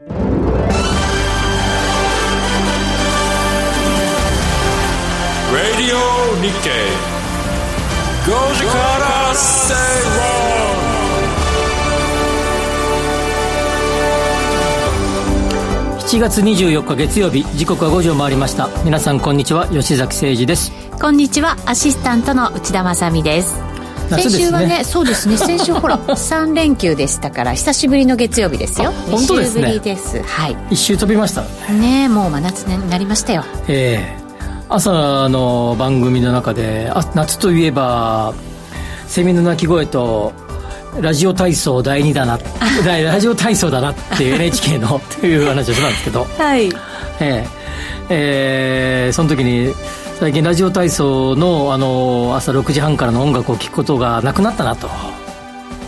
Radio Nikkei 5時から正論7月24日月曜日時刻は5時を回りました皆さんこんにちは吉崎誠二ですこんにちはアシスタントの内田まさです先週はねそうですね。先週ほら 3連休でしたから久しぶりの月曜日ですよ。本当ですね。ぶりです。はい。一周飛びましたね。もう真夏になりましたよ。ええ。朝の番組の中であ夏といえばセミの鳴き声とラジオ体操第2だな ラジオ体操だなっていう NHK のという話をしたんですけど。はい。ええ。えー、その時に最近ラジオ体操のあの朝6時半からの音楽を聴くことがなくなったなと。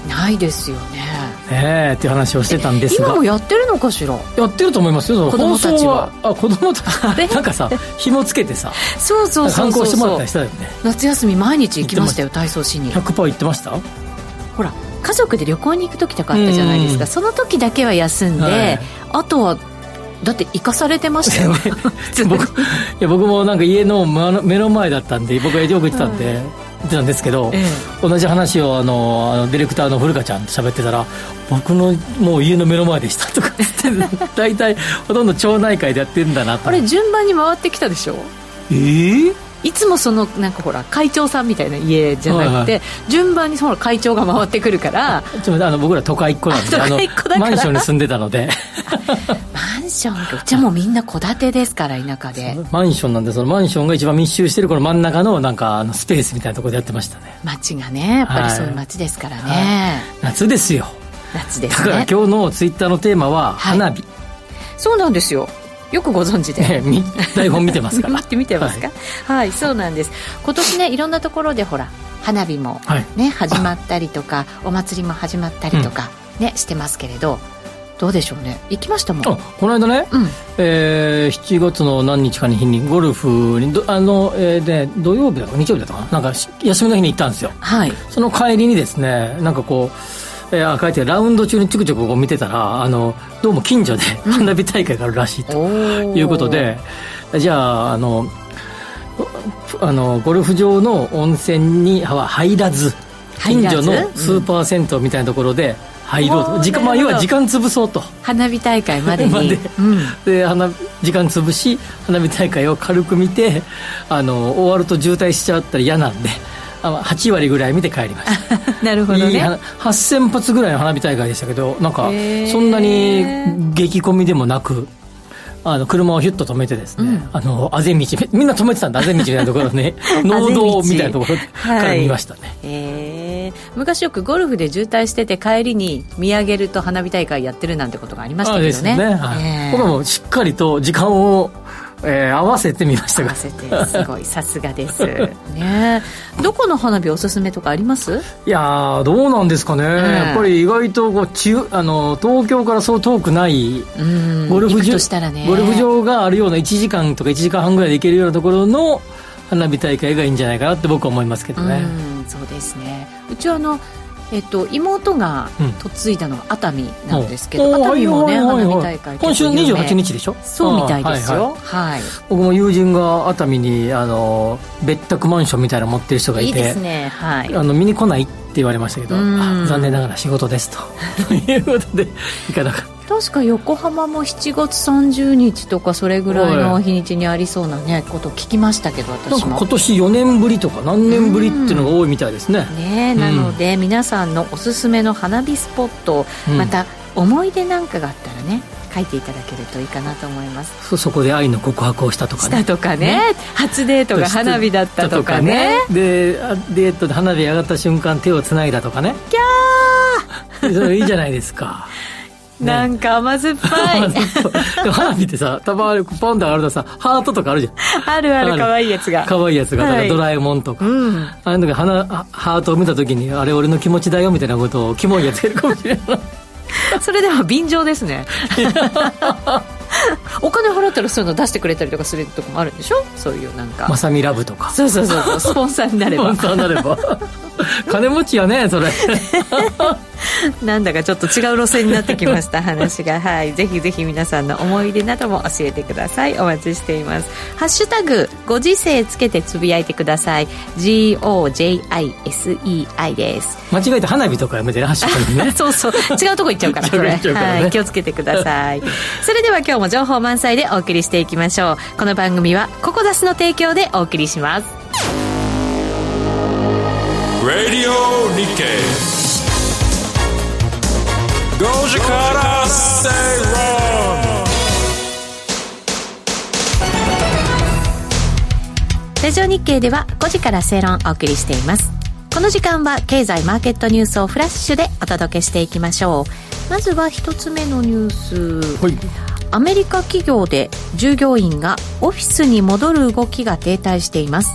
ないですよね。ええっていう話をしてたんですが。今もやってるのかしら？やってると思いますよ。子供たちは。あ子供たち。なんかさ紐つけてさそうそうそう観光してもらったりしたよね。夏休み毎日行きましたよ体操しに。100%行ってました？ほら家族で旅行に行く時とかあったじゃないですか。その時だけは休んで、はい、あとはだって生かされてましたよ。僕いや僕もなんか家の目の前だったんで僕はよく行ってたんで、言ってたんですけど、ええ、同じ話をあのあのディレクターの古川ちゃんと喋ってたら僕のもう家の目の前でしたとか言って大体ほとんど町内会でやってるんだなと。あれ順番に回ってきたでしょ？ええ？ーいつもそのなんかほら会長さんみたいな家じゃなくて、はいはい、順番にその会長が回ってくるから。ちょっとあの僕ら都会っ子なんであのマンションに住んでたので。マンションうちはもうみんな戸建てですから田舎で。マンションなんでそのマンションが一番密集してるこの真ん中のなんかあのスペースみたいなところでやってましたね。街がねやっぱりそういう街ですからね、はい。はい、夏ですよ。夏です、ね、だから今日のツイッターのテーマは花火、そうなんですよよくご存知で、ね、台本見てますから。見てますか、はい、はい、そうなんです。今年ねいろんなところでほら花火もね、はい、始まったりとかお祭りも始まったりとかね、うん、してますけれどどうでしょうね？行きましたもん。この間ね、うん、えー、7月の何日かに日にゴルフにあの、えー、で土曜日だか日曜日だったかな？なんか休みの日に行ったんですよ。はい。その帰りにですねなんかこうえー、書いてラウンド中にちょくちょくこう見てたらあのどうも近所で花火大会があるらしいということで、うん、じゃああのあのゴルフ場の温泉には入らず近所のスーパー銭湯みたいなところで入ろうと、うん、時間まあ、要は時間潰そうと。花火大会までに。で。うん、で花時間潰し花火大会を軽く見てあの終わると渋滞しちゃったら嫌なんで8割ぐらい見て帰りました。なるほどね。いい8000発ぐらいの花火大会でしたけどなんかそんなに激混みでもなくあの車をヒュッと止めてですね、うん、あのあぜ道みんな止めてたんだあぜ道みたいなところね 農道みたいなところから見ましたね、はい、えー、昔よくゴルフで渋滞してて帰りに見上げると花火大会やってるなんてことがありましたけどね。ですね、はい。えー、僕もしっかりと時間をえー、合わせてみました合わせてすごいさすがです。ね。どこの花火おすすめとかあります？いやどうなんですかね、やっぱり意外とこう中あの東京からそう遠くないゴルフ場、ね、ゴルフ場があるような1時間とか1時間半ぐらいで行けるようなところの花火大会がいいんじゃないかなって僕は思いますけどね。そうですね。うちはあのえっと、妹が嫁いだのが熱海なんですけど、うん、熱海もね、花火大会今週28日でしょ？そうみたいですよ、はい、はい、僕も友人が熱海にあの別宅マンションみたいなの持ってる人がいていいですね、はい、あの見に来ないって言われましたけど残念ながら仕事ですと。ということで行かなかった確か横浜も7月30日とかそれぐらいの日にちにありそうなねこと聞きましたけど私も。今年4年ぶりとか何年ぶりっていうのが多いみたいですね。ね、うん、なので皆さんのおすすめの花火スポット、うん、また思い出なんかがあったらね書いていただけるといいかなと思います。そこで愛の告白をしたとかね。したとかね、ね、初デートが花火だったとかね。でデートで花火上がった瞬間手をつないだとかね。キャー。いいじゃないですかなんか甘酸っぱい。でも花火ってさたまにポンと上がるとさハートとかあるじゃん。あるあるかわいいやつが。かわいいやつが、はい、ドラえもんとか、うん、あの時花ハートを見た時にあれ俺の気持ちだよみたいなことをキモいやつやるかもしれない。それでは便乗ですね。お金払ったらそういうの出してくれたりとかするとこもあるんでしょ？そういうなんか。まさみラブとか。そうそうそうスポンサーになれば。スポンサーになれば。金持ちやねそれ なんだかちょっと違う路線になってきました 話が。はい。ぜひぜひ皆さんの思い出なども教えてください。お待ちしています。ハッシュタグご時世つけてつぶやいてください。GOJISEI です。間違えて花火とかやめてねハッシュタグね。そうそう。違うとこ行っちゃうからこれ、ね、はい、気をつけてください。それでは今日も情報満載でお送りしていきましょう。この番組はココダスの提供でお送りします。Radio Nikkei. 5時から正論ラジオ日経では5時から正論をお送りしています。この時間は経済マーケットニュースをフラッシュでお届けしていきましょう。まずは一つ目のニュース、はい、アメリカ企業で従業員がオフィスに戻る動きが停滞しています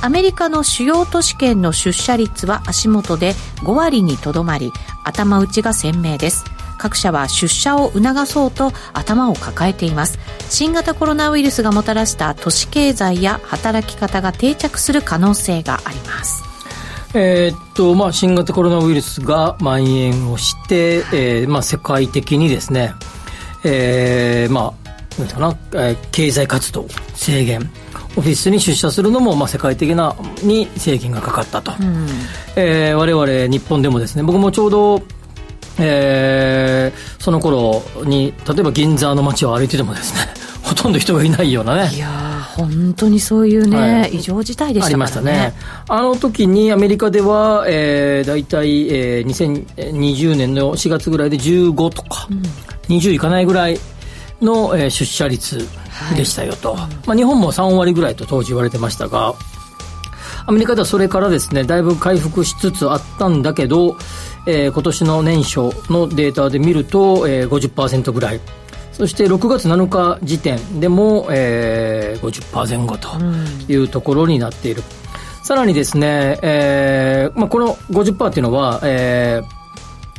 アメリカの主要都市圏の出社率は足元で5割にとどまり頭打ちが鮮明です。各社は出社を促そうと頭を抱えています。新型コロナウイルスがもたらした都市経済や働き方が定着する可能性があります。え、っとまあ、新型コロナウイルスが蔓延をして、えーまあ、世界的にですね、えーまあ、なんかな、え、経済活動制限オフィスに出社するのも、まあ、世界的なに制限がかかったと、うん、えー、我々日本でもですね僕もちょうどえー、その頃に例えば銀座の街を歩いててもですね ほとんど人がいないようなね。いや本当にそういうね、はい、異常事態でした、ね、ありましたね。あの時にアメリカでは、えー、大体、えー、2020年の4月ぐらいで15とか、うん、20いかないぐらいの、えー、出社率でしたよと、はい、まあ、日本も3割ぐらいと当時言われてましたがアメリカではそれからですねだいぶ回復しつつあったんだけど、えー、今年の年初のデータで見ると、えー、50%ぐらい。そして6月7日時点でも、えー、50%前後というところになっている、うん、さらにですね、えーまあ、この50%っていうのは、えー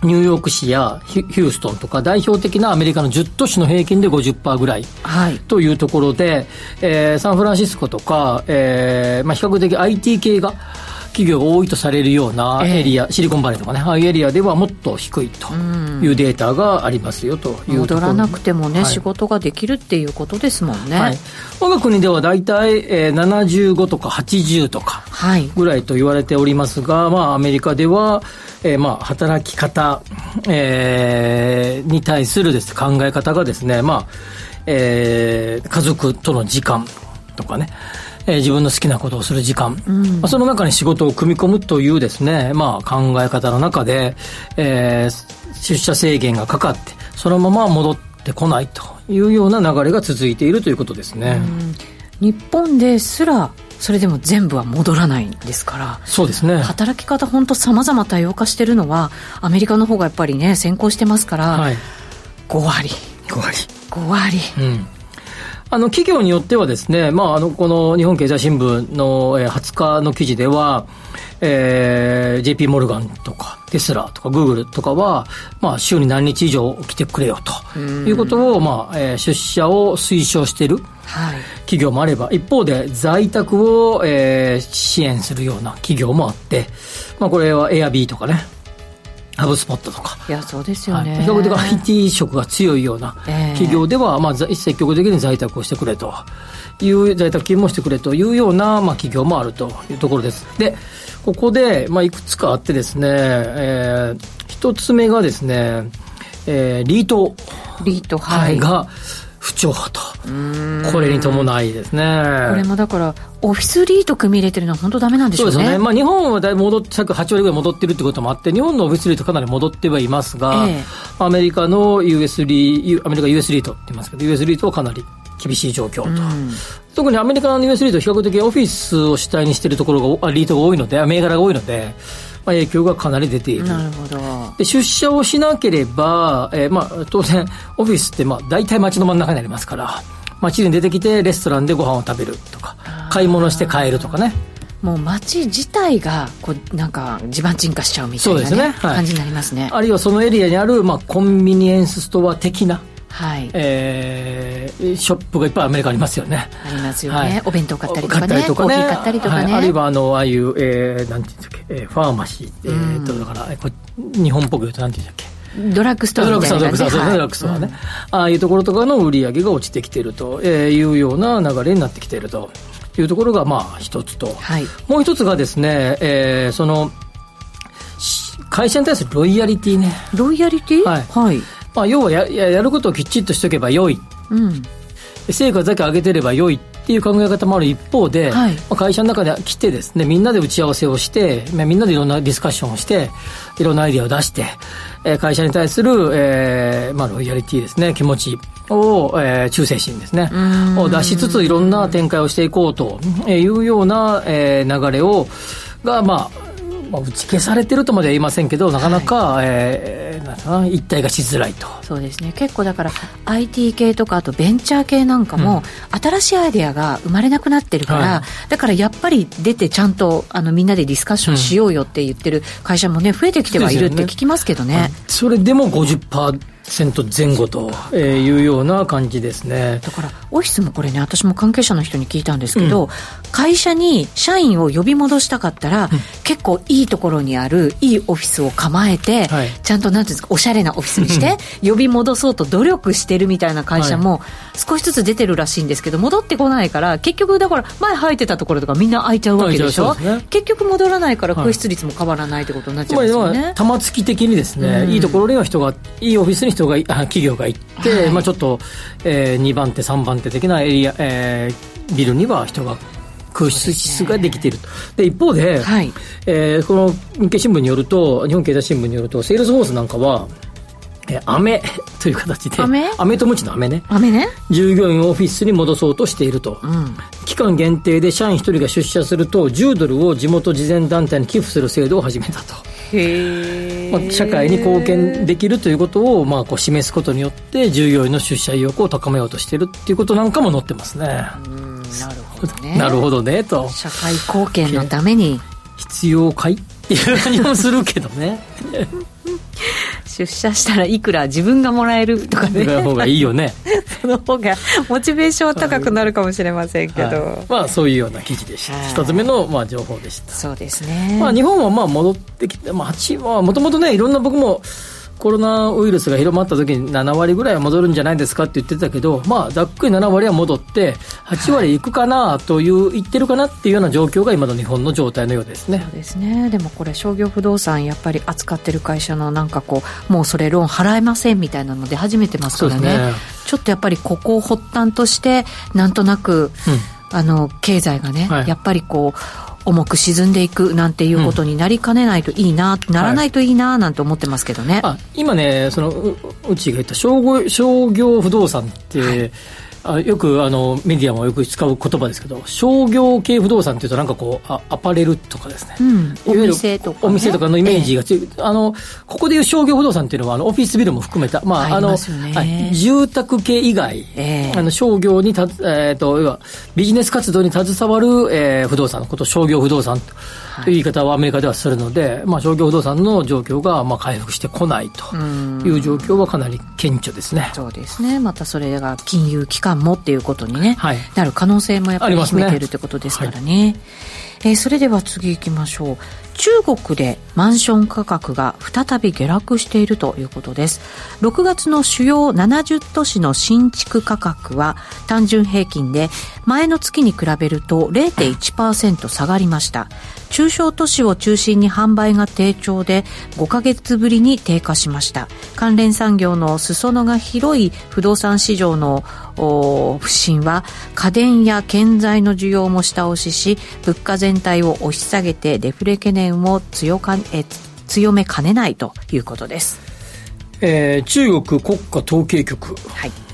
ニューヨーク市やヒューストンとか代表的なアメリカの10都市の平均で50%ぐらいというところで、はい、えー、サンフランシスコとか、えーまあ、比較的 IT 系が企業が多いとされるようなエリア、えー、シリコンバレーとかね、ああいうエリアではもっと低いというデータがありますよという戻らなくてもね、はい、仕事ができるっていうことですもんね。はい、我が国では大体、えー、75とか80とかぐらいと言われておりますが、はい、まあアメリカでは、えー、まあ働き方、えー、に対するです、考え方がですね、まあ、えー、家族との時間とかね、えー、自分の好きなことをする時間、うん、まあ、その中に仕事を組み込むというですね、まあ、考え方の中で、えー、出社制限がかかって、そのまま戻ってこないというような流れが続いているということですね。日本ですらそれでも全部は戻らないんですからそうですね。働き方本当さまざま多様化してるのはアメリカの方がやっぱりね先行してますから、はい、5割。5割。5割、うんあの企業によってはですね、まあ、あのこの日本経済新聞の20日の記事では、えー、JP モルガンとかテスラとかグーグルとかは、まあ、週に何日以上来てくれよということを、まあえー、出社を推奨してい。る企業もあれば、一方で在宅を、えー、支援するような企業もあって、まあ、これはエアビーとかねハブスポットとか。いや、そうですよね。比較的 IT 色が強いような企業では、えー、まあ、積極的に在宅をしてくれという、在宅勤務をしてくれというような、まあ、企業もあるというところです。で、ここで、まあ、いくつかあってですね、えー、一つ目がですね、えー、リート。リート、はい。が、不調と。これに伴いですね。これもだから、オフィスリート組み入れてるのは本当ダメなんでしょうね。そうですね。まあ日本はだいぶ戻って、8割ぐらい戻ってるってこともあって、日本のオフィスリートかなり戻ってはいますが、えー、アメリカの US リー、アメリカ US リートって言いますけど、US リートはかなり厳しい状況と。特にアメリカの US リート比較的オフィスを主体にしているところが、リートが多いので、銘柄が多いので、まあ、影響がかなり出ている。なるほど。で、出社をしなければ、えー、まあ、当然、オフィスって、まあ、大体街の真ん中にありますから、街に出てきてレストランでご飯を食べるとか買い物して帰るとかね。もう街自体がこうなんか地盤沈下しちゃうみたいな、ね、ね。はい、感じになりますね。あるいはそのエリアにある、まあ、コンビニエンスストア的なはい。えー、ショップがいっぱいアメリカありますよね。ありますよね、はい、お弁当買ったりとかねね。コーヒー買ったりとかね、はい、あるいはあのああいう、えー、なんていうんだっけ、えー、ファーマシー、えー、とだから日本っぽく言うとなんていうんだっけ。ドラッグストアみたいな、ね、ドラッグストア、ドラッグストアね、ああいうところとかの売り上げが落ちてきているというような流れになってきているというところがまあ一つと、はい、もう一つがですね、えー、その会社に対するロイヤリティね。ロイヤリティ？はい、はいまあ、要はややることをきっちりとしておけばよい、うん、成果だけ上げてればよいっていう考え方もある一方で、はい、まあ、会社の中で来てですねみんなで打ち合わせをして、まあ、みんなでいろんなディスカッションをしていろんなアイディアを出して、えー、会社に対する、えーまあ、ロイヤリティですね気持ちを、えー、忠誠心ですねを出しつついろんな展開をしていこうというような、えー、流れをがまあまあ、打ち消されてるとまでは言いませんけど、なかなか、はい、えー、一体がしづらいと。そうですね。結構だから、IT 系とか、あとベンチャー系なんかも、うん、新しいアイデアが生まれなくなってるから、はい、だからやっぱり出てちゃんと、あの、みんなでディスカッションしようよって言ってる会社もね、増えてきてはいるって聞きますけどね。ねそれでも50%。前後というような感じですねだからオフィスもこれね私も関係者の人に聞いたんですけど、うん、会社に社員を呼び戻したかったら、うん、結構いいところにあるいいオフィスを構えて、はい、ちゃんとなんていうんですかおしゃれなオフィスにして呼び戻そうと努力してるみたいな会社も少しずつ出てるらしいんですけど戻ってこないから結局だから前入ってたところとかみんな空いちゃうわけでしょ、ね、結局戻らないから空室率も変わらないってことになっちゃうんですよね、まあ、玉突き的にですね、うん、いいところには人がいいオフィスに人が企業が行って、はい、まあ、ちょっと、えー、2番手3番手的なエリア、えー、ビルには人が空室ができていると。で、一方で、はい、えー、この日経新聞によると、日本経済新聞によると、セールスフォースなんかは、え飴 という形で飴？飴とムチの飴ね。飴ね。従業員をオフィスに戻そうとしていると、うん、期間限定で社員1人が出社すると10ドルを地元慈善団体に寄付する制度を始めたと。へ、まあ、社会に貢献できるということを、まあ、こう示すことによって従業員の出社意欲を高めようとしているっていうことなんかも載ってますね。なるほどね。なるほどねと。社会貢献のために。必要かい？っていう感じもするけどね。出社したらいくら自分がもらえるとかね。の方がいいよね。その方がモチベーションは高くなるかもしれませんけど、はい、まあそういうような記事でした。一つ目のまあ情報でした。そうですね、まあ、日本はまあ戻ってきて、まあ、8はもともとねいろんな僕もコロナウイルスが広まった時に7割ぐらいは戻るんじゃないですかって言ってたけど、まあ、ざっくり7割は戻って、8割いくかなという、言ってるかなっていうような状況が今の日本の状態のようですね。そうですね。でもこれ、商業不動産、やっぱり扱ってる会社のなんかこう、もうそれローン払えませんみたいなので始めてますからね。ねちょっとやっぱりここを発端として、なんとなく、うんあの経済がね、はい、やっぱりこう重く沈んでいくなんていうことになりかねないといいな、うん、ならないといいななんて思ってますけどね、はい、今ねそのうちが言った商業不動産って、はいあよくあのメディアもよく使う言葉ですけど商業系不動産っていうとなんかこうあアパレルとかですね、うん、お店とか、ね、お店とかのイメージが強い、えー、あのここでいう商業不動産っていうのはあのオフィスビルも含めた、まああの、はい、住宅系以外、えー、あの商業にた、えーと、要はビジネス活動に携わる、えー、不動産のことを商業不動産と。という言い方をアメリカではするので、まあ、商業不動産の状況がまあ回復してこないという状況はかなり顕著ですね。そうですね。またそれが金融機関もっていうことにね、はい、なる可能性もやっぱり秘めているということですからね。えー、それでは次行きましょう。中国でマンション価格が再び下落しているということです。6月の主要70都市の新築価格は単純平均で前の月に比べると0.1%下がりました。中小都市を中心に販売が低調で5ヶ月ぶりに低下しました。関連産業の裾野が広い不動産市場の不振は家電や建材の需要も下押しし物価全体を押し下げてデフレ懸念を強かえ強めかねないということです。えー、中国国家統計局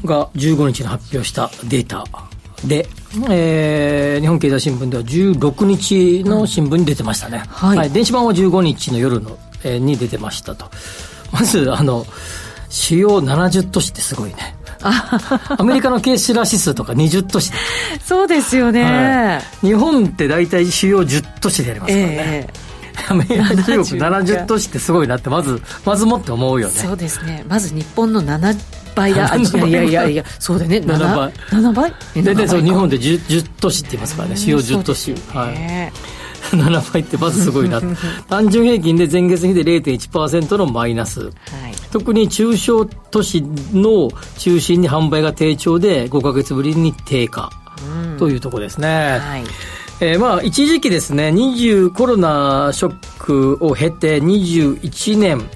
が15日に発表したデータで、えー、日本経済新聞では16日の新聞に出てましたね、うんはい、はい、電子版は15日の夜の、えー、に出てましたと。まずあの主要70都市ってすごいね アメリカのケースラ指数とか20都市そうですよね、はい、日本って大体主要10都市でありますからね、えー中国70都市ってすごいなってまずまずもって思うよね。そうですね。まず日本の7倍だ。いやいやいやそうだね。7, 7倍。7倍？大体そう日本で 10, 10都市って言いますからね。主要10都市、ね、はい。7倍ってまずすごいな 単純平均で前月比で0.1%のマイナス、はい、特に中小都市の中心に販売が低調で5か月ぶりに低下というところですね、はい。えー、まあ一時期ですね20コロナショックを経て21年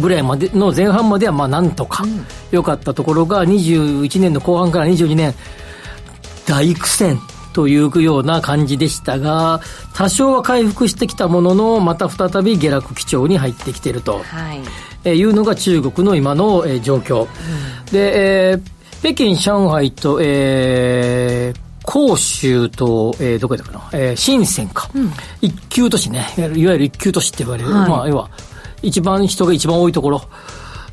ぐらいまでの前半まではまあなんとか良かったところが21年の後半から22年大苦戦というような感じでしたが多少は回復してきたもののまた再び下落基調に入ってきていると、はい。えー、いうのが中国の今の、えー、状況、うん、で、えー、北京上海と、えー、広州と、えー、どこだかな、えー、深センか、うん、一級都市ね。いわゆる一級都市って言われる、はい、まあ要は一番人が一番多いところ。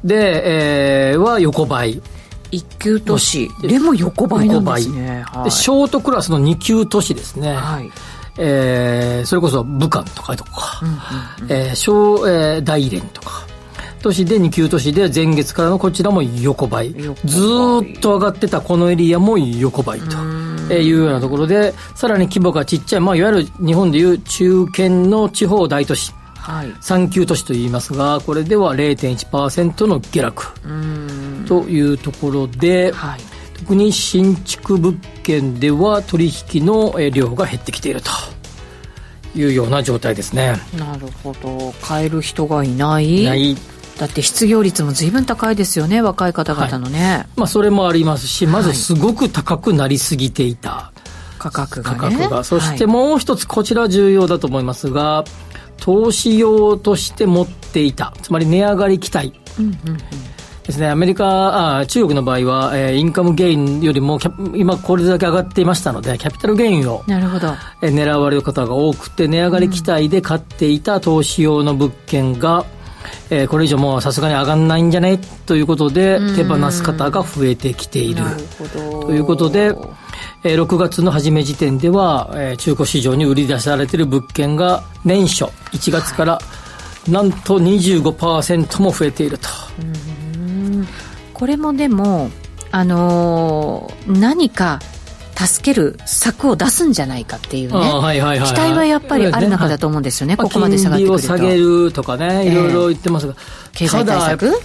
で、えー、は横ばい一級都市。でも横ばいなんですね、はい、でショートクラスの二級都市ですね、はい。えー、それこそ武漢とかとか、うんうんうん、えー、小、えー、大連とか都市で2級都市で前月からのこちらも横ばい。ずっと上がってたこのエリアも横ばいというようなところでさらに規模がちっちゃい、まあ、いわゆる日本でいう中堅の地方大都市はい、3級都市といいますがこれでは0.1%の下落。というところで、はい、特に新築物件では取引の量が減ってきていると。いうような状態ですね。なるほど。買える人がいない。ない。だって失業率も随分高いですよね若い方々のね、はい、まあ、それもありますしまずすごく高くなりすぎていた、価格が、ね、価格が。そしてもう一つこちら重要だと思いますが、投資用として持っていた。つまり値上がり期待、うんうんうん。ですね、アメリカ、あ中国の場合は、えー、インカムゲインよりも今これだけ上がっていましたので、キャピタルゲインをなるほど、えー、狙われる方が多くて、値上がり期待で買っていた投資用の物件が、えー、これ以上もうさすがに上がんないんじゃね？ということで、手放す方が増えてきている。ということで、えー、6月の初め時点では、えー、中古市場に売り出されている物件が年初1月から、なんと25%も増えていると。これもでも、あのー、何か助ける策を出すんじゃないかっていうね、はいはいはいはい、期待はやっぱりある中だと思うんですよね、ここまで下がってくると。金利を下げるとかね、いろいろ言ってますが、経済対策、うん、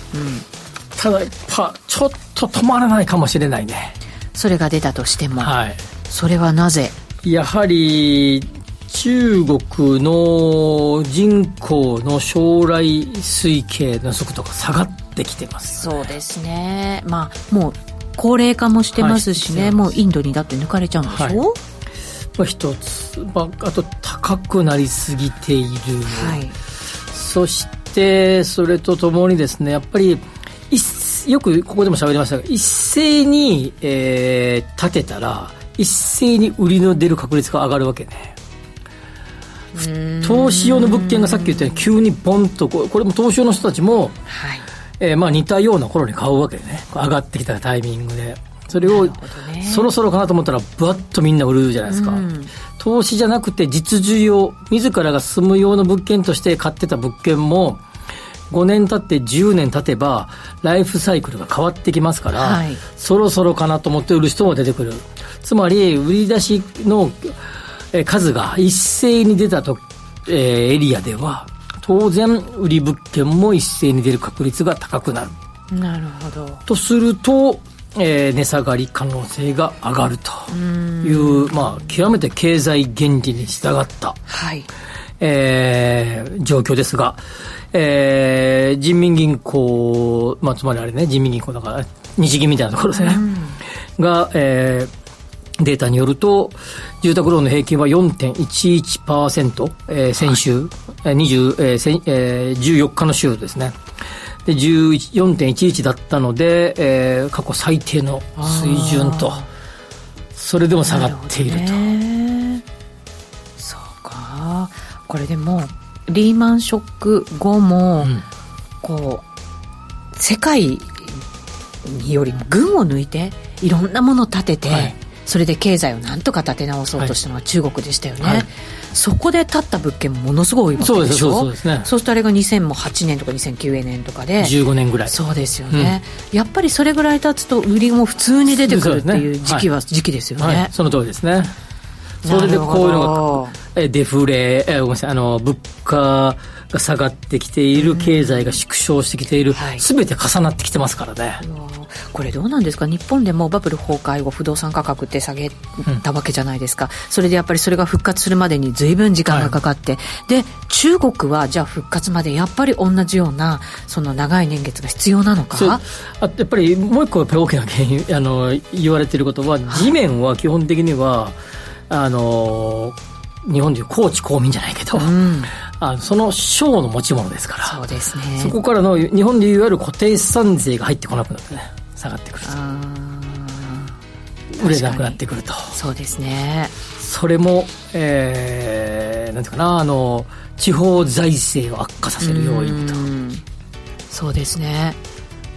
ただやっぱ、ちょっと止まらないかもしれないね。それが出たとしても、はい、それはなぜ？やはり中国の人口の将来推計の速度が下がってきてます、ね、そうですね。まあもう高齢化もしてますしね、はい、もうインドにだって抜かれちゃうんでしょ、はい。まあ、一つ、まあ、あと高くなりすぎている、はい、そしてそれとともにですねやっぱりよくここでも喋りましたが一斉に、えー、立てたら一斉に売りの出る確率が上がるわけね。投資用の物件がさっき言ったように急にボンとこれも投資用の人たちも、はい。えー、まあ似たような頃に買うわけね。上がってきたタイミングで。それを、ね、そろそろかなと思ったらぶわっとみんな売るじゃないですか。投資じゃなくて実需要自らが住む用の物件として買ってた物件も5年経って10年経てばライフサイクルが変わってきますから、はい、そろそろかなと思って売る人も出てくる。つまり売り出しの数が一斉に出たと、えー、エリアでは当然売り物件も一斉に出る確率が高くなる。なるほど。とすると、えー、値下がり可能性が上がるというまあ、極めて経済原理に従った、はいえー、状況ですが、えー、人民銀行、まあ、つまりあれね、人民銀行だから、日銀みたいなところですね、うん、が、えー、データによると、住宅ローンの平均は4.11%、えー、先週、20えーえー、14日の週ですね。で、14.11だったので、えー、過去最低の水準と、それでも下がっていると。そうか。これでも、リーマンショック後も、うん、こう世界によりも群を抜いていろんなものを立てて、はい、それで経済をなんとか立て直そうとしたのは中国でしたよね、はい、そこで建った物件もものすごい多いわけでしょ。そうですねそうするとあれが2008年とか2009年とかで。15年ぐらい。そうですよね、うん、やっぱりそれぐらい経つと売りも普通に出てくるっていう時期は、ね、時期ですよね、はい、その通りですね。それでこういうのがデフレえごめんなさいあの物価が下がってきている、経済が縮小してきている、す、べ、て重なってきてますからね。これどうなんですか？日本でもバブル崩壊後不動産価格って下げたわけじゃないですか、うん、それでやっぱりそれが復活するまでに随分時間がかかって、はい、で中国はじゃあ復活までやっぱり同じようなその長い年月が必要なのか？あやっぱりもう一個大きな原因あの言われていることは地面は基本的には、あの日本でいう高知公民じゃないけど、うん、あその省の持ち物ですからそうですね。そこからの日本でいわゆる固定資産税が入ってこなくなってね下がってくると。売れなくなってくると。そうですね。それも、えー、なんていうかなあの地方財政を悪化させる要因と。そうですね。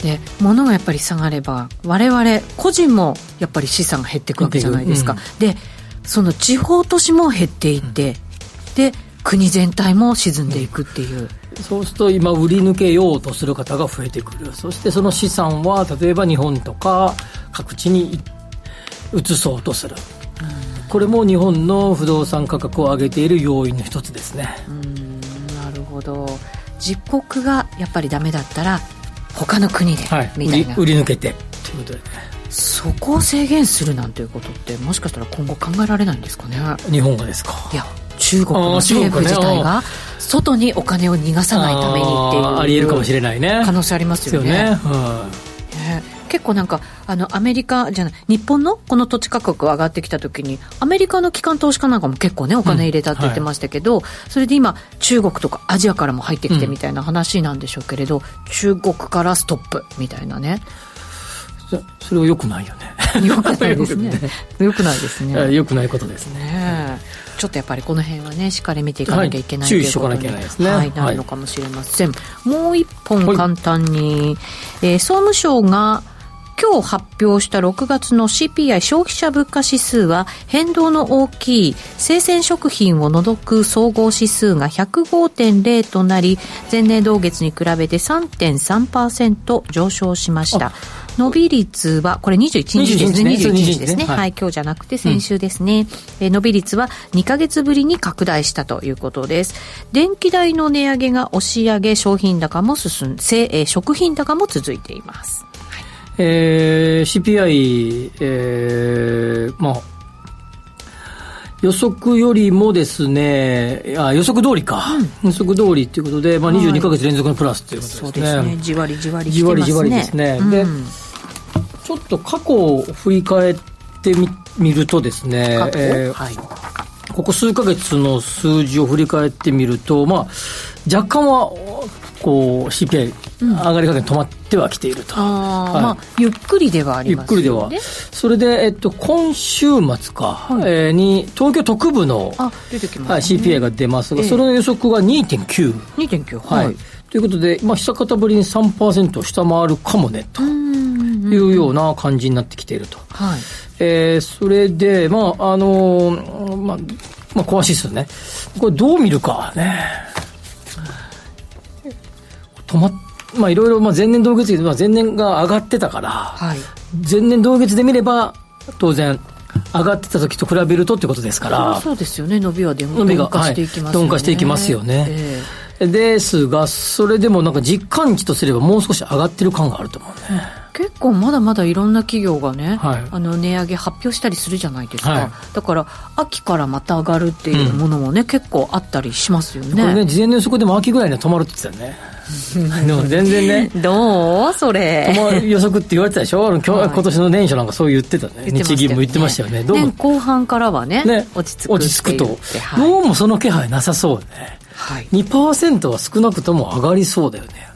で物がやっぱり下がれば我々個人もやっぱり資産が減っていくわけじゃないですか、うん、でその地方都市も減っていって、うん、で国全体も沈んでいくっていう、そうすると今売り抜けようとする方が増えてくる。そしてその資産は例えば日本とか各地に移そうとする、うん、これも日本の不動産価格を上げている要因の一つですね。うんなるほど。自国がやっぱりダメだったら他の国で、はい、みたいな。売り抜けて。ということでそこを制限するなんていうことってもしかしたら今後考えられないんですかね。日本がですか？いや中国の政府自体が外にお金を逃がさないためにっていうありえるかもしれないね。可能性ありますよね。ね。ね。結構なんかあのアメリカじゃない日本のこの土地価格上がってきた時にアメリカの機関投資家なんかも結構ねお金入れたって言ってましたけど、うんはい、それで今中国とかアジアからも入ってきてみたいな話なんでしょうけれど、うん、中国からストップみたいなねそれはよくないよね。よくないですね。よくないですね。よくないことですね。ねちょっとやっぱりこの辺はねしっかり見ていかなきゃいけない、はい、注意しとかなきゃいけないですね、はい、なるのかもしれません、はい、もう一本簡単に、えー、総務省が今日発表した6月の CPI 消費者物価指数は変動の大きい生鮮食品を除く総合指数が105.0となり前年同月に比べて3.3%上昇しました伸び率は、これ21日ですね。21日ですね。はい、今日じゃなくて先週ですね。え伸び率は2か月ぶりに拡大したということです。電気代の値上げが押し上げ、商品高も進んで、え食品高も続いています。えー、CPI、えー、まあ、予測よりもですね、あ予測通りか、うん、予測通りっていうことで、まあ、22か月連続のプラスということですね。そうですね。じわりじわりね。じわりじわりですね。うん、で、ちょっと過去を振り返ってみ見るとですね、えー、はい、ここ数か月の数字を振り返ってみると、まあ、若干はこう CPI 上がり加減止まってはきていると、うんはい、まあ、ゆっくりではあります、ね、ゆっくりでは。それで、えっと、今週末か、はい、えー、に東京特部の、ね、はい、CPI が出ますが、それの予測が2.9。2.9はい、はい、ということで、まあ、久方ぶりに3%を下回るかもねと。いうような感じになってきていると。はい、えー、それで、まあ、あのー、まあ、まあ、詳しいですよね。これどう見るかね。止まっまあいろいろ、まあ前年同月で、まあ前年が上がってたから、はい、前年同月で見れば、当然、上がってた時と比べるとってことですから。そうですよね、伸びは鈍化していきますよね。鈍化していきますよね。えーですが、それでもなんか実感値とすればもう少し上がってる感があると思うね。結構まだまだいろんな企業がね、はい、あの値上げ発表したりするじゃないですか、はい、だから秋からまた上がるっていうものもね、うん、結構あったりしますよね。これね、事前の予測でも秋ぐらいには止まるって言ってたよね。でも全然ね。どうそれ。予測って言われてたでしょ、はい、今年の年初なんかそう言ってたね。日銀も言ってましたよね。どう？も。後半からはね、ね落ち着く。落ち着くと。どうもその気配なさそうね。はい、2%は少なくとも上がりそうだよね。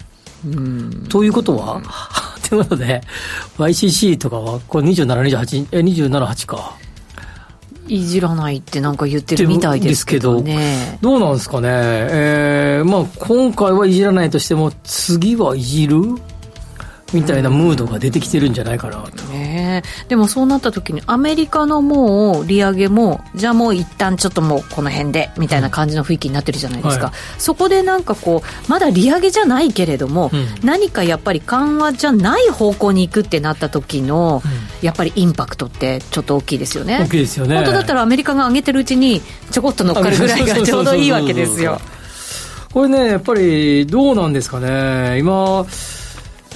うんということは、ということで、YCC とかは、これ27、28、え、27、8か。いじらないってなんか言ってるみたいですけどね。どうなんですかね。えー、まあ今回はいじらないとしても、次はいじる？みたいなムードが出てきてるんじゃないかなと、ね、でもそうなった時にアメリカのもう利上げもじゃあもう一旦ちょっともうこの辺でみたいな感じの雰囲気になってるじゃないですか、はい、そこでなんかこうまだ利上げじゃないけれども、うん、何かやっぱり緩和じゃない方向に行くってなった時の、うん、やっぱりインパクトってちょっと大きいですよね。大きいですよね。本当だったらアメリカが上げてるうちにちょこっと乗っかるぐらいがちょうどいいわけですよ。これねやっぱりどうなんですかね。今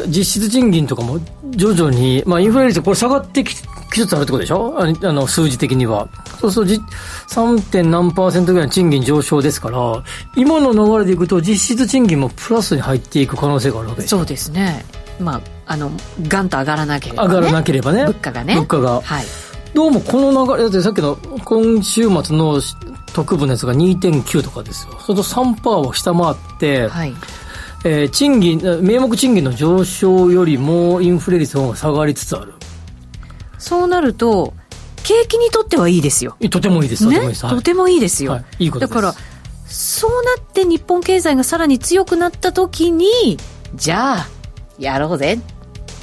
実質賃金とかも徐々に、まあ、インフレ率、これ下がってきつつあるってことでしょ？あの、数字的には。そうすると、3. 点何パーセントぐらいの賃金上昇ですから、今の流れでいくと、実質賃金もプラスに入っていく可能性があるわけですそうですね。まあ、あの、ガンと上がらなければ、ね、上がらなければね。物価がね。物価が。はい。どうもこの流れ、だってさっきの今週末の特部のやつが2.9とかですよ。それと3%を下回って、はい。えー、賃金、名目賃金の上昇よりもインフレ率の方が下がりつつある。そうなると、景気にとってはいいですよ。とてもいいです。とてもいいです。とてもいいですよ。はい、いいことだから、そうなって日本経済がさらに強くなった時に、じゃあ、やろうぜっ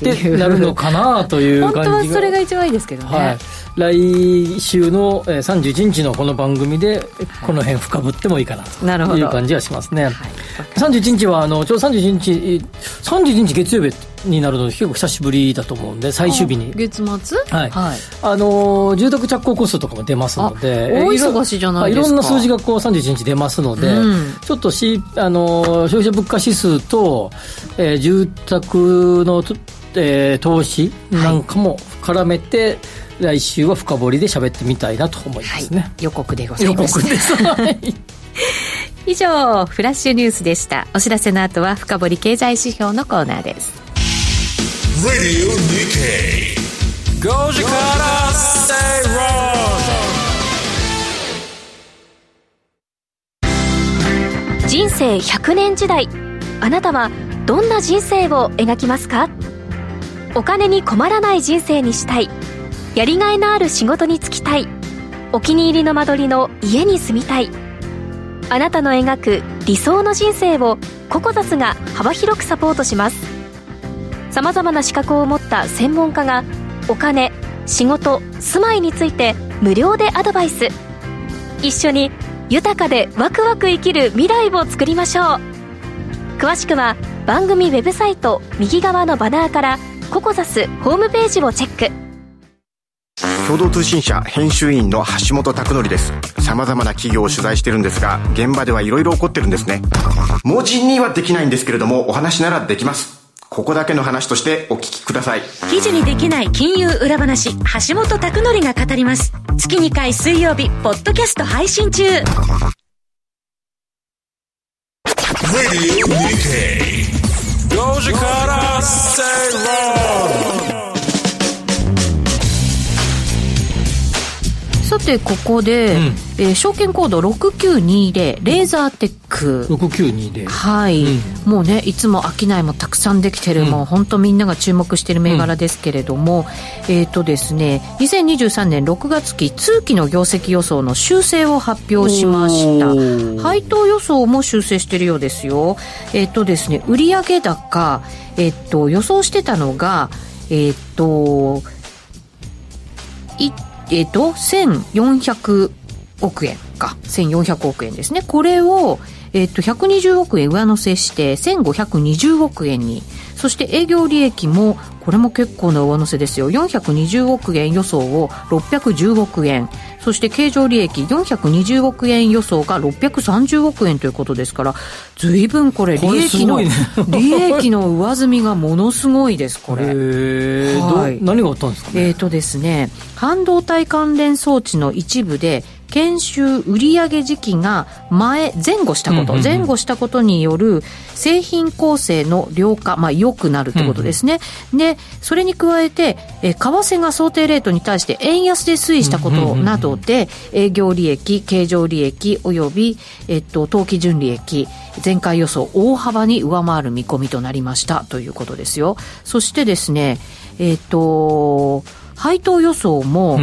てなるのかなという 本当はそれが一番いいですけどね。はい来週の31日のこの番組でこの辺深掘ってもいいかなという感じがしますね、はい、31日はあのちょうど31日31日月曜日になるので結構久しぶりだと思うんで最終日に。月末？はい、はい、あの住宅着工コストとかも出ますので大忙しじゃないですか。いろんな数字がこう31日出ますので、うん、ちょっとしあの消費者物価指数と、えー、住宅の、えー、投資なんかも絡めて、はい。来週は深掘りで喋ってみたいなと思いますね、はい、予告でございます。予告です。以上フラッシュニュースでした。お知らせの後は深掘り経済指標のコーナーです。人生100年時代。あなたはどんな人生を描きますか？お金に困らない人生にしたい。やりがいのある仕事に就きたい。お気に入りの間取りの家に住みたい。あなたの描く理想の人生をココザスが幅広くサポートします。さまざまな資格を持った専門家がお金仕事住まいについて無料でアドバイス。一緒に豊かでワクワク生きる未来を作りましょう。詳しくは番組ウェブサイト右側のバナーからココザスホームページをチェック。共同通信社編集員の橋本拓則です。様々な企業を取材してるんですが現場ではいろいろ起こってるんですね。文字にはできないんですけれどもお話ならできます。ここだけの話としてお聞きください。記事にできない金融裏話橋本拓則が語ります。月2回水曜日ポッドキャスト配信中。Radio 5時から正論さてここで、うん、えー、証券コード6920レーザーテック。6920はい、うん、もうねいつも商いもたくさんできてる、うん、もう本当みんなが注目している銘柄ですけれども、うん、えっ、ー、とですね2023年6月期通期の業績予想の修正を発表しました。配当予想も修正してるようですよ。えっ、ー、とですね売上高えっ、ー、と予想してたのがえっ、とえっ、と、1400億円か。1400億円ですね。これを、えっ、と、120億円上乗せして、1520億円に。そして営業利益も、これも結構な上乗せですよ。420億円予想を610億円。そして経常利益420億円予想が630億円ということですから、随分これ利益の、ね、利益の上積みがものすごいです、これ。はい、何があったんですか、ね、えっ、ー、とですね、半導体関連装置の一部で、研修売上時期が前前後したこと、前後したことによる製品構成の量化、まあ、良くなるってことですね、うんうん、でそれに加えて、え為替が想定レートに対して円安で推移したことなどで、営業利益、経常利益および、えっと、当期純利益、前回予想大幅に上回る見込みとなりました。ということですよ。そしてですね、えっと、配当予想も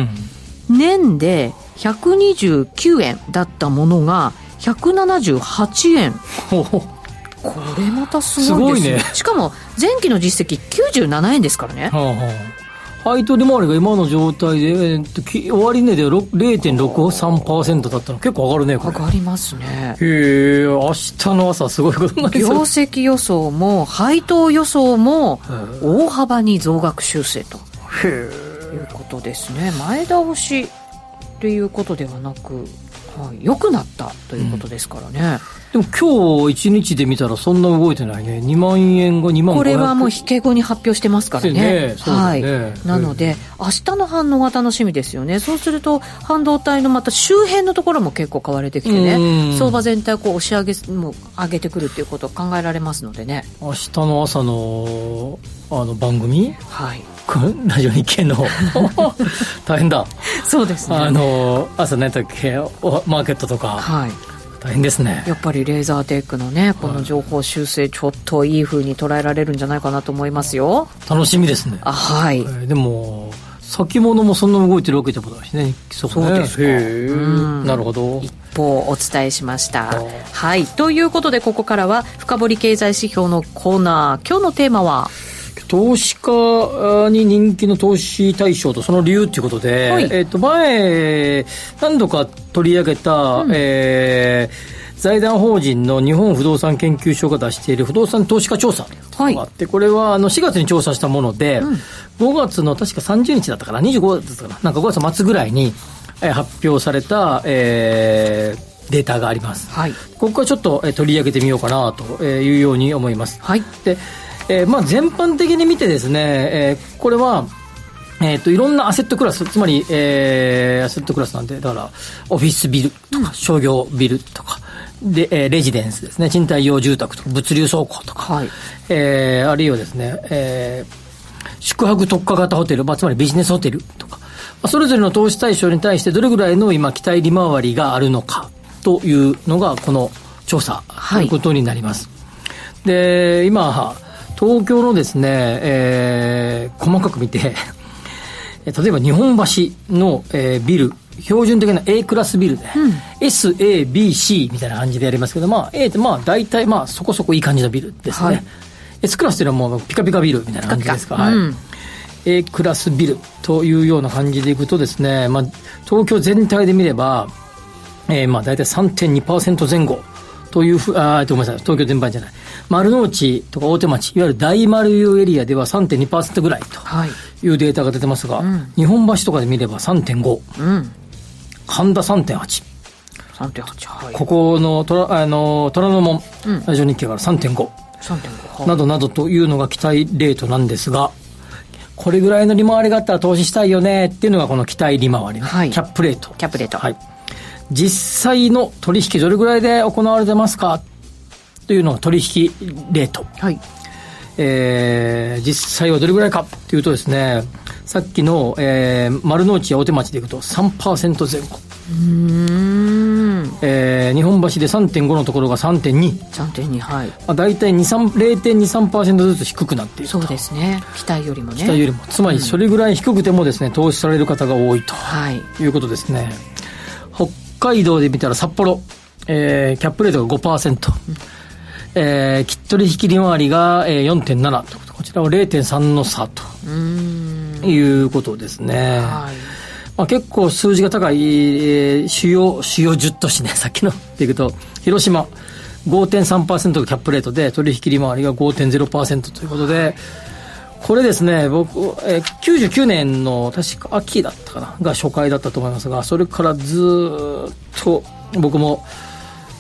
年で129円だったものが178円これまたすごいですね。しかも前期の実績97円ですからね、はあはあ。配当利回りが今の状態で、えー、終値で0.63%だったの。結構上がるね上がりますね。へえ明日の朝すごいことになりそう。業績予想も配当予想も大幅に増額修正ということですね。前倒しっていうことではなくはい、良くなったということですからね、うん、でも今日1日で見たらそんな動いてないね。2万円が2万これはもう引け後に発表してますからね、ねね、はい、なので、明日の反応が楽しみですよね。そうすると半導体のまた周辺のところも結構買われてきてね。相場全体をこう押し上げも上げてくるっていうことを考えられますのでね。明日の朝のあの番組？はいラジオ日経の 大変だ。そうですね。あの朝何だっけ？マーケットとか。はい。大変ですね。やっぱりレーザーテックのねこの情報修正ちょっといいふうに捉えられるんじゃないかなと思いますよ。楽しみですね。あはい、えー、でも先物もそんな動いてるわけでもないしねそそうですか、なるほど。一方お伝えしました。はい。ということでここからは深掘り経済指標のコーナー。今日のテーマは？投資家に人気の投資対象とその理由ということで、はい、えっ、と、前、何度か取り上げた、うん、えー、財団法人の日本不動産研究所が出している不動産投資家調査があって、はい、これはあの4月に調査したもので、うん、5月の確か30日だったかな、25だったかな、なんか5月末ぐらいに、えー、発表された、えー、データがあります。はい、ここはちょっと、えー、取り上げてみようかなというように思います。はい、でえー、まあ全般的に見てですね、えー、これは、えっ、ー、と、いろんなアセットクラス、つまり、えー、アセットクラスなんで、だから、オフィスビルとか、商業ビルとか、で、えー、レジデンスですね、賃貸用住宅とか、物流倉庫とか、はい、えー、あるいはですね、えー、宿泊特化型ホテル、まあ、つまりビジネスホテルとか、まあ、それぞれの投資対象に対してどれぐらいの今、期待利回りがあるのかというのが、この調査ということになります。はい、で、今、東京のですね、えー、細かく見て例えば日本橋の、えー、ビル、標準的な A クラスビルで、うん、S、A、B、C みたいな感じでやりますけど、まあ A ってまあ大体まあそこそこいい感じのビルですね。はい、S クラスというのはもうピカピカビルみたいな感じですか？はい、うん、A クラスビルというような感じでいくとですね、まあ東京全体で見れば、えー、まあ大体3.2%前後というふう、あ、ごめんなさい、東京全般じゃない。丸の内とか大手町、いわゆる大丸有エリアでは3.2%ぐらいというデータが出てますが、はいうん、日本橋とかで見れば3.5、うん、神田3.8。3.8、はい、ここの虎あの虎ノ門、うん、ラジオ日経から3.5、3.5などなどというのが期待レートなんですが、これぐらいの利回りがあったら投資したいよねっていうのがこの期待利回り、はい、キャップレート。キャップレート。はい。実際の取引どれぐらいで行われてますか？というのが取引レート。はい。えー、実際はどれぐらいかというとですね、さっきの、えー、丸の内や大手町でいくと3%前後。うんえー、日本橋で3.5のところが3.2。3.2、はい。まあ、大体0.23%ずつ低くなっているそうですね。期待よりもね。期待よりも。つまり、それぐらい低くてもですね、投資される方が多いと。はい。いうことですね。北海道で見たら札幌、えー、キャップレートが5%。うんえー、きっ取引利回りが、えー、4.7と。こちらは0.3の差と。いうことですね。はい。まあ、結構数字が高い、えー、主要、主要10都市ね、さっきのっていくと、広島。5.3%がキャップレートで、取引利回りが5.0%ということで、これですね、僕、えー、99年の確か秋だったかな、が初回だったと思いますが、それからずっと僕も、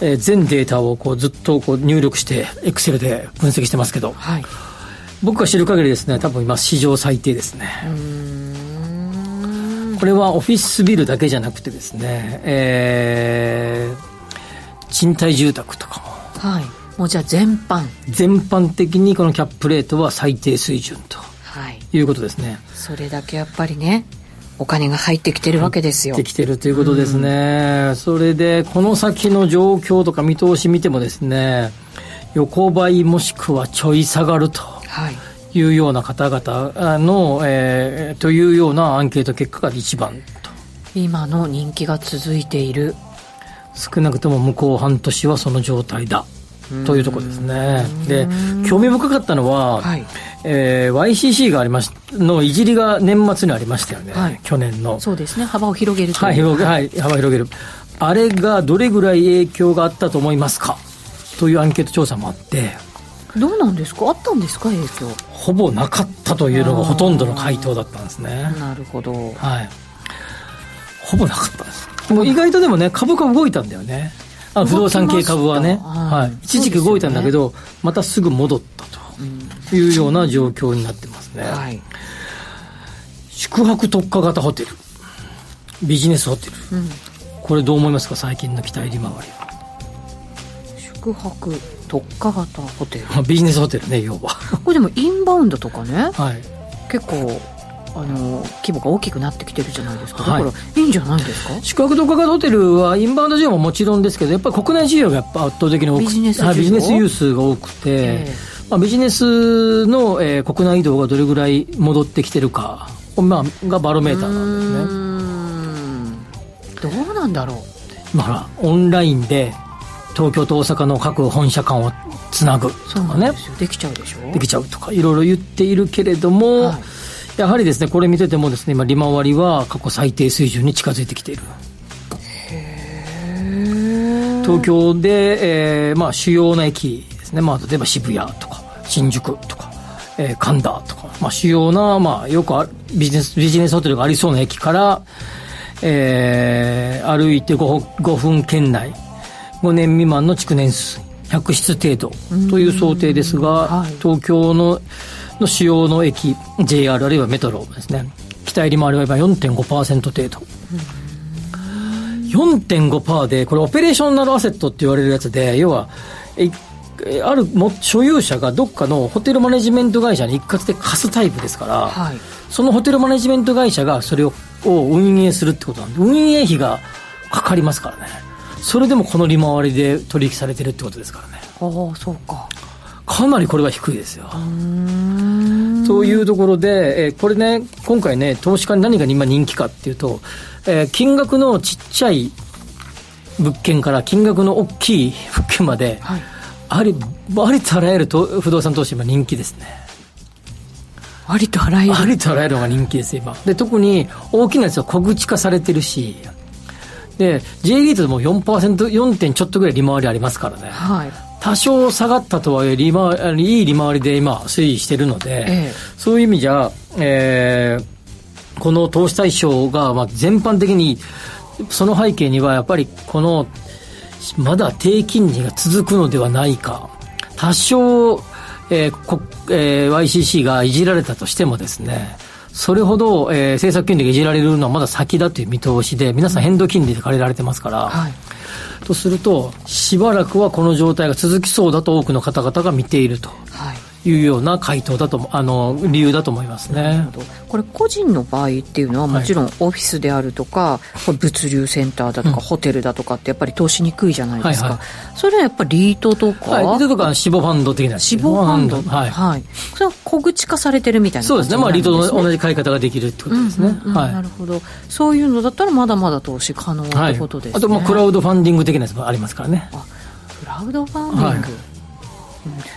えー、全データをこうずっとこう入力してエクセルで分析してますけど、はい、僕が知る限りですね多分今史上最低ですね。これはオフィスビルだけじゃなくてですね、えー、賃貸住宅とかもはいもうじゃあ全般。全般的にこのキャップレートは最低水準と、はい、いうことですね。それだけやっぱりねお金が入ってきてるわけですよ。入ってきてるということですね。うん、それで、この先の状況とか見通し見てもですね、横ばいもしくはちょい下がると。いうような方々の、えー、というようなアンケート結果が一番と。今の人気が続いている。少なくとも向こう半年はその状態だというところですね。で、興味深かったのは、はい、えー、YCC がありましのいじりが年末にありましたよね、はい、去年の。そうですね、幅を広げるはい、はい、幅広げる。あれがどれぐらい影響があったと思いますか？というアンケート調査もあって、どうなんですか？あったんですか？影響。ほぼなかったというのがほとんどの回答だったんですね。なるほど。はい。ほぼなかったです。もう意外とでもね株価動いたんだよねあ不動産系株はね、はい、一時期動いたんだけど、ね、またすぐ戻ったというような状況になってますね、はい、宿泊特化型ホテル。ビジネスホテル、うん、これどう思いますか？最近の期待利回りは。宿泊特化型ホテル。ビジネスホテルね要は。これでもインバウンドとかね、はい、結構あの規模が大きくなってきてるじゃないですか。だから、い、いいんじゃないですか？宿泊特化型ホテルはインバウンド需要ももちろんですけどやっぱり国内需要がやっぱ圧倒的に多くビジネスビジネスユースが多くて、えー、まあ、ビジネスの、えー、国内移動がどれぐらい戻ってきてるか、まあ、がバロメーターなんですね。どうなんだろうまあ、オンラインで東京と大阪の各本社間をつなぐとかね。できちゃうでしょ？できちゃうとかいろいろ言っているけれども、はい、やはりですねこれ見ててもですね今利回りは過去最低水準に近づいてきている。東京で、えーまあ、主要な駅ですね、まあ、例えば渋谷とか新宿とか、えー、神田とか、まあ、主要な、まあ、よくあビジネスビジネスホテルがありそうな駅から、えー、歩いて 5, 5分圏内5年未満の築年数100室程度という想定ですが、はい、東京のの主要の駅 JR あるいはメトロですね。期待利回りは今4.5%程度。4.5%でこれオペレーショナルアセットって言われるやつで要はあるも所有者がどっかのホテルマネジメント会社に一括で貸すタイプですから、はい、そのホテルマネジメント会社がそれを運営するってことなんで運営費がかかりますからね。それでもこの利回りで取引されてるってことですからね。ああそうか。かなりこれは低いですよ。そういうところで、えー、これね今回ね投資家に何が今人気かっていうと、えー、金額のちっちゃい物件から金額の大きい物件まで、はい、ありありとあらゆると不動産投資今人気ですねありとあらゆるありとあらゆるのが人気です今で特に大きなやつは小口化されてるしで、J リートでも4%、4. 点ちょっとぐらい利回りありますからね。はい。多少下がったとはいえ利回り、いい利回りで今推移してるので、ええ、そういう意味じゃ、えー、この投資対象が、まあ、全般的に、その背景にはやっぱりこの、まだ低金利が続くのではないか。多少、えーえー、YCC がいじられたとしてもですね、それほど、えー、政策金利がいじられるのはまだ先だという見通しで、皆さん変動金利で借りられてますから、はい、とすると、しばらくはこの状態が続きそうだと多くの方々が見ていると。はいいうような回答だとあの理由だと思いますね。これ個人の場合っていうのはもちろんオフィスであるとか、はい、物流センターだとか、うん、ホテルだとかってやっぱり投資にくいじゃないですか、はいはい、それはやっぱりリートとか、はい、リートとか死亡ファンド的な。死亡ファンド？はい、はい、それは小口化されてるみたいな、ね、そうですね。まあリートと同じ買い方ができるってことですね、うんうんうん、はい、なるほど。そういうのだったらまだまだ投資可能ってことですね、あとまあクラウドファンディング的なやつもありますからね。あクラウドファンディング、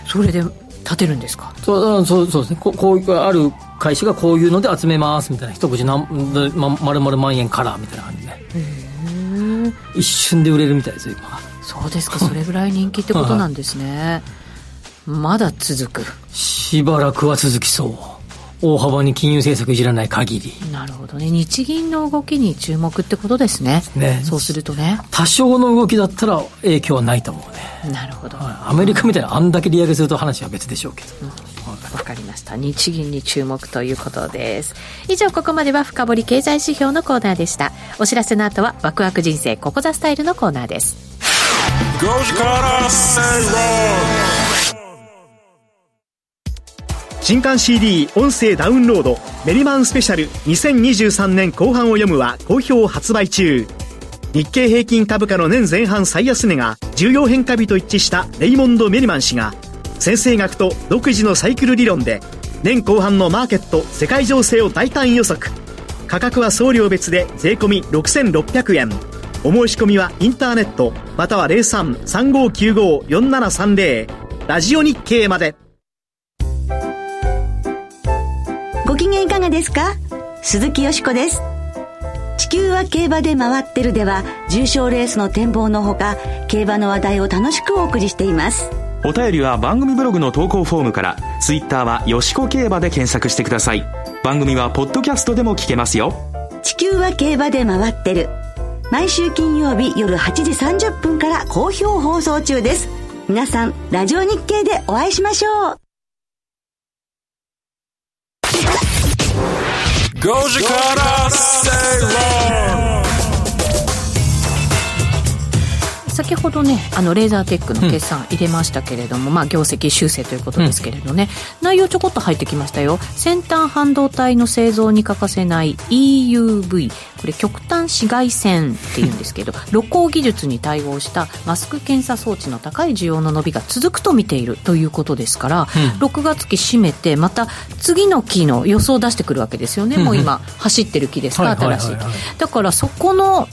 それで立てるんですか？そうそうそうですね。ここういうある会社がこういうので集めますみたいな。一口何ままるまる万円からみたいな感じで。一瞬で売れるみたいですよ今。そうですか。それぐらい人気ってことなんですね、はい、まだ続く。しばらくは続きそう大幅に金融政策いじらない限り。なるほどね。日銀の動きに注目ってことですね。ね。そうするとね。多少の動きだったら影響はないと思うね。なるほど、はい、アメリカみたいなあんだけ利上げすると話は別でしょうけど、わ、うん、かりました。日銀に注目ということです。以上ここまでは深掘経済指標のコーナーでした。お知らせの後はワクワク人生ここザスタイルのコーナーです新刊 CD 音声ダウンロードメリマンスペシャル2023年後半を読むは好評発売中。日経平均株価の年前半最安値が重要変化日と一致したレイモンド・メリマン氏が先生学と独自のサイクル理論で年後半のマーケット世界情勢を大胆予測。価格は送料別で税込6600円。お申し込みはインターネットまたは03-3595-4730ラジオ日経まで。ご機嫌いかがですか？鈴木よしこです。地球は競馬で回ってるでは重賞レースの展望のほか競馬の話題を楽しくお送りしています。お便りは番組ブログの投稿フォームからツイッターはよしこ競馬で検索してください。番組はポッドキャストでも聞けますよ。地球は競馬で回ってる。毎週金曜日夜8時30分から好評放送中です。皆さんラジオ日経でお会いしましょう5時から正先ほどねあのレーザーテックの決算入れましたけれども、うん、まあ業績修正ということですけれどね、うん、内容ちょこっと入ってきましたよ。先端半導体の製造に欠かせない EUV これ極端紫外線っていうんですけど 露光技術に対応したマスク検査装置の高い需要の伸びが続くと見ているということですから、うん、6月期締めてまた次の期の予想を出してくるわけですよね、もう今走ってる期ですか、新しいだからそこの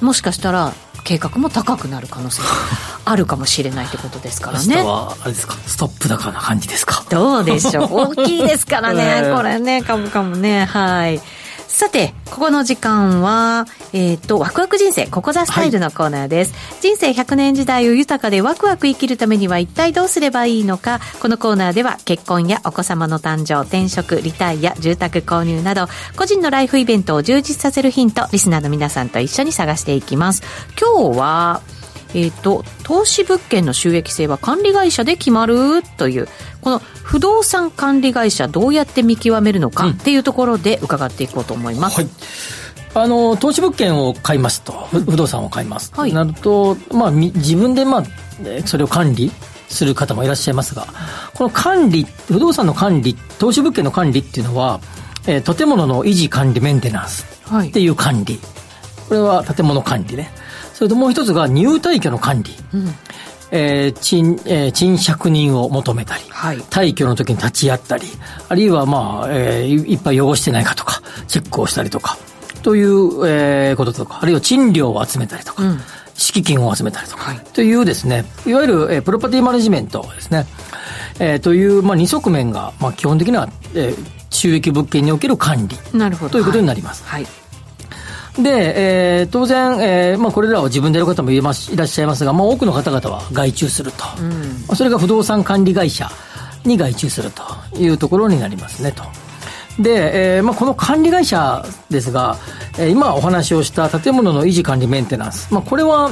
もしかしたら計画も高くなる可能性が あるかもしれないってことですからね。はあれですか？ストップ高な感じですか？どうでしょう？大きいですからね、これね株価もね。はいさて、ここの時間は、えっ、ー、と、ワクワク人生、ここザスタイルのコーナーです、はい、人生100年時代を豊かでワクワク生きるためには一体どうすればいいのか、このコーナーでは結婚やお子様の誕生、転職、リタイア、住宅購入など、個人のライフイベントを充実させるヒント、リスナーの皆さんと一緒に探していきます。今日は、えっ、ー、と、投資物件の収益性は管理会社で決まるという、この不動産管理会社どうやって見極めるのかっていうところで伺っていこうと思います。はい。あの投資物件を買いますと、不動産を買います、はい、なると、まあ、自分で、まあ、それを管理する方もいらっしゃいますが、この管理、不動産の管理、投資物件の管理っていうのは、えー、建物の維持管理メンテナンスっていう管理、はい、これは建物管理ね。それともう一つが入退去の管理。うん。えー、賃、えー、賃借人を求めたり、はい、退去の時に立ち会ったり、あるいはまあ、えー、いっぱい汚してないかとか、チェックをしたりとか、という、えー、こととか、あるいは賃料を集めたりとか、うん、敷金を集めたりとか、はい、というですね、いわゆる、えー、プロパティマネジメントですね、えー、という、まあ、二側面が、まあ、基本的な、えー、収益物件における管理ということになります。はい、はいで、えー、当然、えーまあ、これらを自分でやる方もいらっしゃいますが、まあ、多くの方々は外注すると、うん、それが不動産管理会社に外注するというところになりますねと。で、えーまあ、この管理会社ですが、えー、今お話をした建物の維持管理メンテナンス、まあ、これは、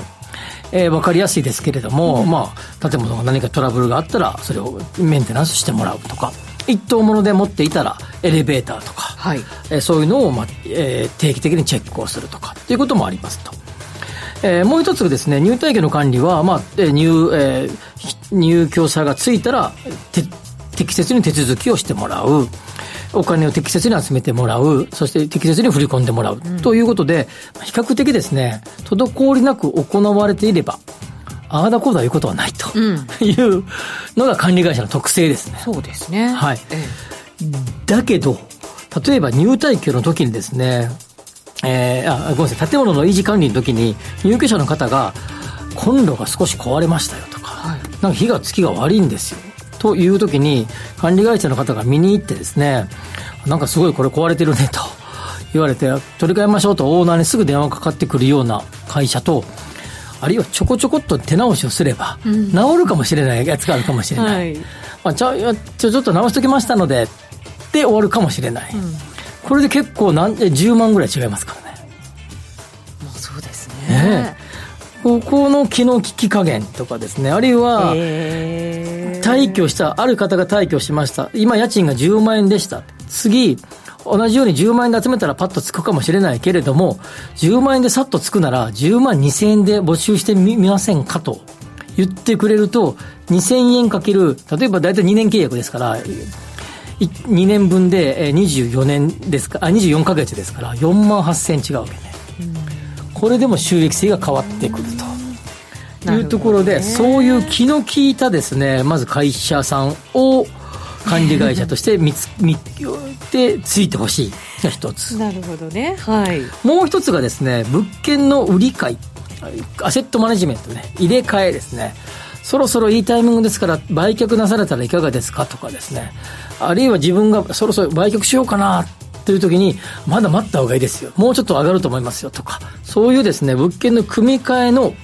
えー、分かりやすいですけれども、うん、まあ、建物が何かトラブルがあったらそれをメンテナンスしてもらうとか一等物で持っていたらエレベーターとか、はいえー、そういうのを、まあえー、定期的にチェックをするとかっていうこともありますと。えー、もう一つですね、入退去の管理は、まあ、えー、入、えー、入居者がついたら、適切に手続きをしてもらう。お金を適切に集めてもらう、そして適切に振り込んでもらう、うん、ということで、比較的ですね、滞りなく行われていれば、ああだこうだいうことはないと、いうのが管理会社の特性ですね。そうですね。はい。ええ、だけど、例えば入退去の時にですね、えー、あ、ごめんなさい、建物の維持管理の時に入居者の方が、コンロが少し壊れましたよとか、はい、なんか火がつきが悪いんですよ。という時に、管理会社の方が見に行ってですね、なんかすごいこれ壊れてるねと言われて、取り替えましょうとオーナーにすぐ電話かかってくるような会社と、あるいはちょこちょこっと手直しをすれば、治るかもしれないやつがあるかもしれない。はい、まあ、ちょちょちょっと直しときましたので、で終わるかもしれない。うん、これで結構なん10万ぐらい違いますからね。まあ、そうですね。ここの気の利き加減とかですね、あるいは、退去した、ある方が退去しました。今家賃が10万円でした。次、同じように10万円で集めたらパッとつくかもしれないけれども、10万円でさっとつくなら、10万2000円で募集してみませんかと言ってくれると、2000円かける、例えば大体2年契約ですから、2年分で24年ですか、あ、24か月ですから、4万8000円違うわけね。これでも収益性が変わってくると。いうところで、そういう気の利いたですね、まず会社さんを、管理会社として見つ見てついてほしいが一つなるほどねはいもう一つがですね物件の売り買いアセットマネジメントね、入れ替えですね。そろそろいいタイミングですから売却なされたらいかがですかとかですね。あるいは自分がそろそろ売却しようかなという時に、まだ待った方がいいですよ。もうちょっと上がると思いますよとか、そういうですね、物件の組み替えの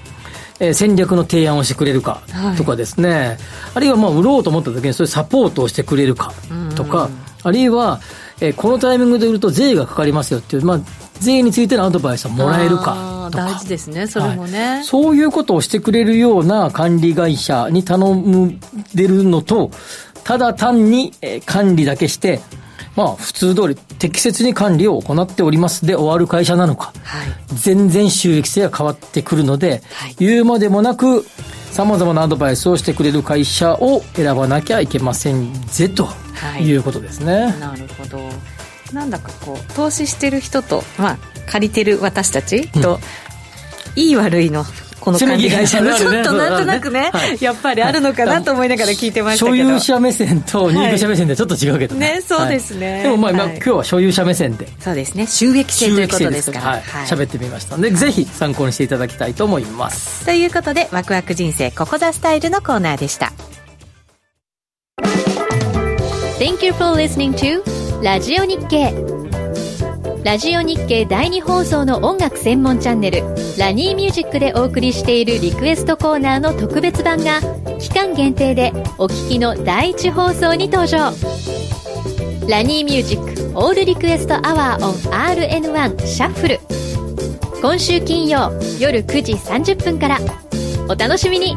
えー、戦略の提案をしてくれるかとかですね、はい、あるいはまあ売ろうと思った時にそういうサポートをしてくれるかとか、あるいは、えー、このタイミングで売ると税がかかりますよっていう、まあ、税についてのアドバイスをもらえるかとか。大事ですね、それもね、はい、そういうことをしてくれるような管理会社に頼んでるのと、ただ単に、えー、管理だけして、まあ、普通通り適切に管理を行っておりますで終わる会社なのか、はい、全然収益性が変わってくるので、はい、言うまでもなく、さまざまなアドバイスをしてくれる会社を選ばなきゃいけませんぜとい。うことですね。はい、なるほど。なんだかこう投資してる人と、まあ、借りてる私たちと、うん、いい悪いのこの管理会社の ちょっとなんとなくね、やっぱりあるのかなと思いながら聞いてましたけど、所有者目線と入居者目線でちょっと違うけどね、ねそうですね、でもまあ、今日は所有者目線で。そうですね。収益性ということですから。はい。喋ってみましたので、ぜひ参考にしていただきたいと思います。ということでワクワク人生ここザスタイルのコーナーでした。Thank you for listening to ラジオ日経ラジオ日経第2放送の音楽専門チャンネルラニーミュージックでお送りしているリクエストコーナーの特別版が期間限定でお聞きの第1放送に登場。ラニーミュージックオールリクエストアワーオン RN1 シャッフル今週金曜夜9時30分から。お楽しみに。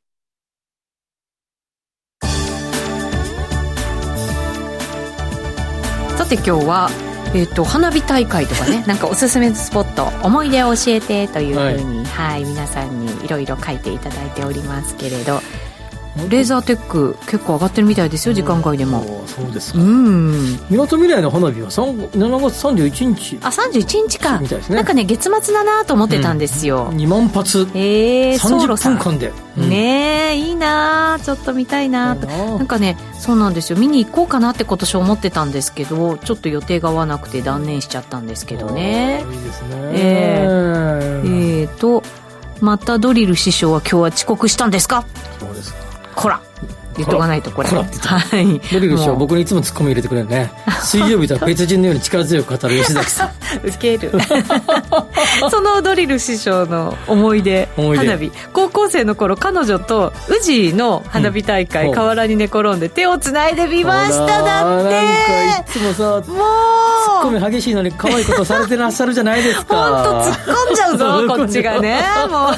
さて今日はえーと、花火大会とかね なんかおすすめスポット思い出を教えてというふうに、はい、はい、皆さんにいろいろ書いていただいておりますけれどレーザーテック結構上がってるみたいですよ時間外でも。そうですか。うん。みなとみらいの花火は7月31日あ31日か。みたいですね。なんかね月末だなと思ってたんですよ、うん、2万発。ええー、30分間で、うん、ねえいいなちょっと見たいなと。なんかねそうなんですよ。見に行こうかなって今年思ってたんですけどちょっと予定が合わなくて断念しちゃったんですけどね。いいですね。えー、えー、とまたドリル師匠は今日は遅刻したんですか？そうですかこら。言っとかないとこれ。はい。ドリル師匠僕にいつもツッコミ入れてくれるね。水曜日とは別人のように力強く語る吉崎さん。ウケる そのドリル師匠の思い出花火。高校生の頃彼女と宇治の花火大会、うん、河原に寝転んで手をつないで見ましただって。なんかいつもさもう。ツッコミ激しいのに可愛いことされてらっしゃるじゃないですか。本当突っ込んじゃうぞ こっちがねも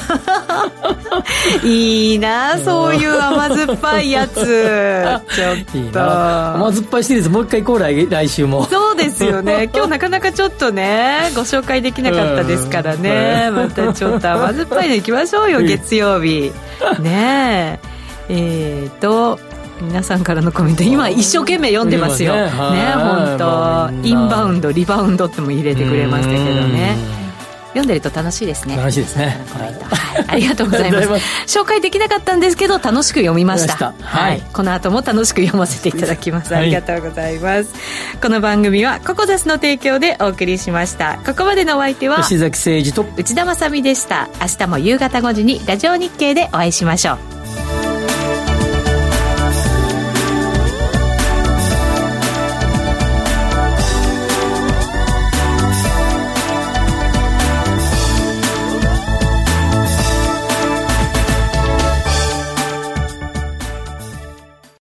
う。いいなそういう甘酸っぱいやつ。ちょっと。いい甘酸っぱいシリーズもう一回行こう来来週も。そうですよね。今日なかなかちょっとねねご紹介できなかったですからね、またちょっと甘酸っぱいのいきましょうよ 月曜日。ねえ。えー、と皆さんからのコメント今一生懸命読んでますよ。ね。本当。インバウンドリバウンドっても入れてくれましたけどね読んでると楽しいですね。楽しいですね、はい、ありがとうございます。紹介できなかったんですけど楽しく読みました。はい、この後も楽しく読ませていただきます。ありがとうございます、この番組はココザスの提供でお送りしました。ここまでのお相手は石崎誠二と内田まさでした。明日も夕方5時にラジオ日経でお会いしましょう